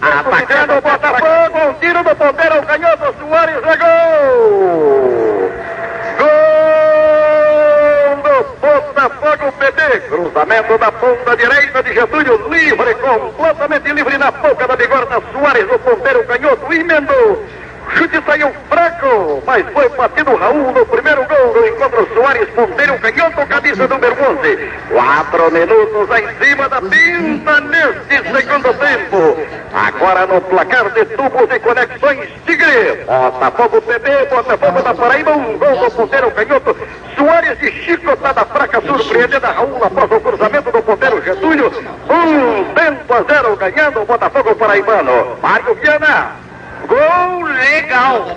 Atacando o Botafogo, um tiro do ponteiro ao canhoto, Soares é gol! Gol do Botafogo PT, cruzamento da ponta direita de Getúlio, livre, completamente livre na boca da bigorna, Soares no ponteiro canhoto, emendou chute saiu fraco, mas foi batido Raul no primeiro gol do encontro Soares Ponteiro Canhoto, camisa número 11. Quatro minutos em cima da pinta neste segundo tempo. Agora no placar de tubos e conexões Tigre. Botafogo PP, Botafogo da Paraíba, um gol do Ponteiro Canhoto. Soares de chicotada fraca, surpreendendo a Raul após o cruzamento do Ponteiro Getúlio. Um tempo a zero ganhando o Botafogo Paraibano. Mário Viana. Gol legal!